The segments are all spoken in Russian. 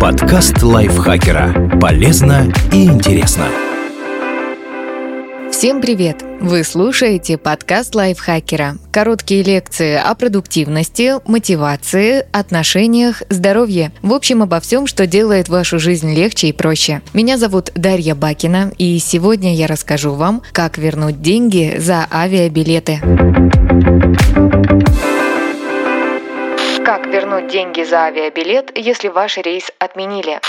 Подкаст лайфхакера. Полезно и интересно. Всем привет! Вы слушаете подкаст лайфхакера. Короткие лекции о продуктивности, мотивации, отношениях, здоровье. В общем, обо всем, что делает вашу жизнь легче и проще. Меня зовут Дарья Бакина, и сегодня я расскажу вам, как вернуть деньги за авиабилеты. Деньги за авиабилет, если ваш рейс отменили?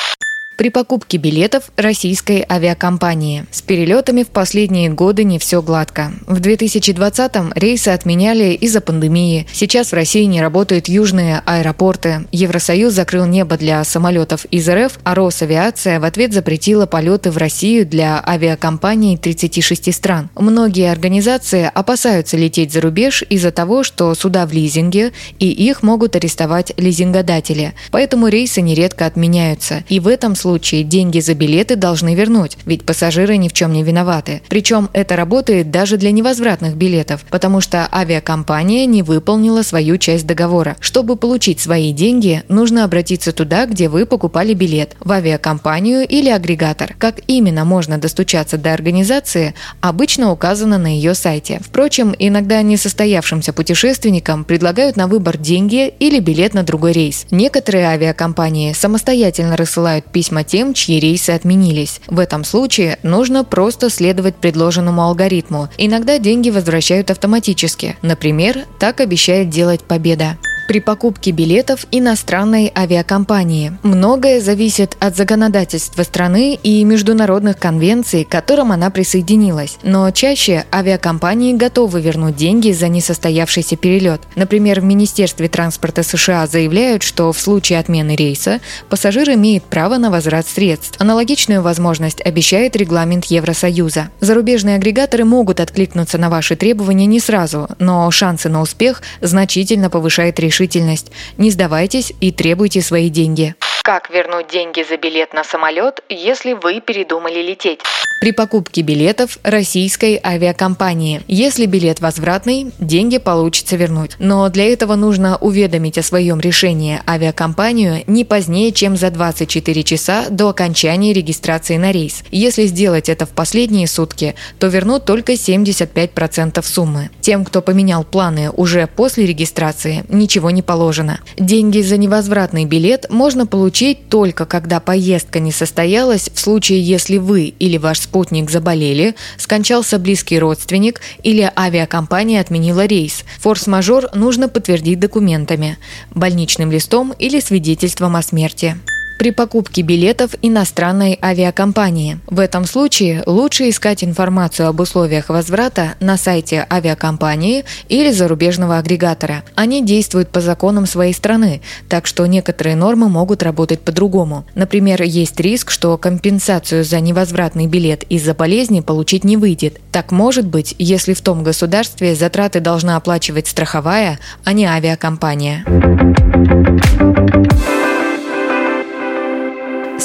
При покупке билетов российской авиакомпании. С перелетами в последние годы не все гладко. В 2020-м рейсы отменяли из-за пандемии. Сейчас в России не работают южные аэропорты. Евросоюз закрыл небо для самолетов из РФ, а Росавиация в ответ запретила полеты в Россию для авиакомпаний 36 стран. Многие организации опасаются лететь за рубеж из-за того, что суда в лизинге, и их могут арестовать лизингодатели. Поэтому рейсы нередко отменяются. И в этом случае случае деньги за билеты должны вернуть, ведь пассажиры ни в чем не виноваты. Причем это работает даже для невозвратных билетов, потому что авиакомпания не выполнила свою часть договора. Чтобы получить свои деньги, нужно обратиться туда, где вы покупали билет, в авиакомпанию или агрегатор. Как именно можно достучаться до организации, обычно указано на ее сайте. Впрочем, иногда несостоявшимся путешественникам предлагают на выбор деньги или билет на другой рейс. Некоторые авиакомпании самостоятельно рассылают письма необходимо тем, чьи рейсы отменились. В этом случае нужно просто следовать предложенному алгоритму. Иногда деньги возвращают автоматически. Например, так обещает делать Победа при покупке билетов иностранной авиакомпании. Многое зависит от законодательства страны и международных конвенций, к которым она присоединилась. Но чаще авиакомпании готовы вернуть деньги за несостоявшийся перелет. Например, в Министерстве транспорта США заявляют, что в случае отмены рейса пассажир имеет право на возврат средств. Аналогичную возможность обещает регламент Евросоюза. Зарубежные агрегаторы могут откликнуться на ваши требования не сразу, но шансы на успех значительно повышает решение решительность. Не сдавайтесь и требуйте свои деньги. Как вернуть деньги за билет на самолет, если вы передумали лететь? При покупке билетов российской авиакомпании. Если билет возвратный, деньги получится вернуть. Но для этого нужно уведомить о своем решении авиакомпанию не позднее, чем за 24 часа до окончания регистрации на рейс. Если сделать это в последние сутки, то вернут только 75% суммы. Тем, кто поменял планы уже после регистрации, ничего не положено. Деньги за невозвратный билет можно получить только когда поездка не состоялась в случае, если вы или ваш спутник заболели, скончался близкий родственник или авиакомпания отменила рейс. Форс-мажор нужно подтвердить документами, больничным листом или свидетельством о смерти при покупке билетов иностранной авиакомпании. В этом случае лучше искать информацию об условиях возврата на сайте авиакомпании или зарубежного агрегатора. Они действуют по законам своей страны, так что некоторые нормы могут работать по-другому. Например, есть риск, что компенсацию за невозвратный билет из-за болезни получить не выйдет. Так может быть, если в том государстве затраты должна оплачивать страховая, а не авиакомпания.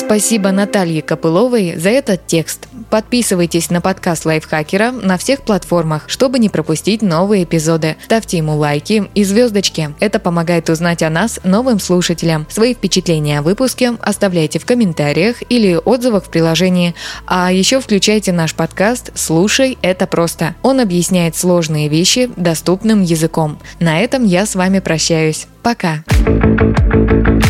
Спасибо Наталье Копыловой за этот текст. Подписывайтесь на подкаст Лайфхакера на всех платформах, чтобы не пропустить новые эпизоды. Ставьте ему лайки и звездочки. Это помогает узнать о нас новым слушателям. Свои впечатления о выпуске оставляйте в комментариях или отзывах в приложении. А еще включайте наш подкаст «Слушай, это просто». Он объясняет сложные вещи доступным языком. На этом я с вами прощаюсь. Пока.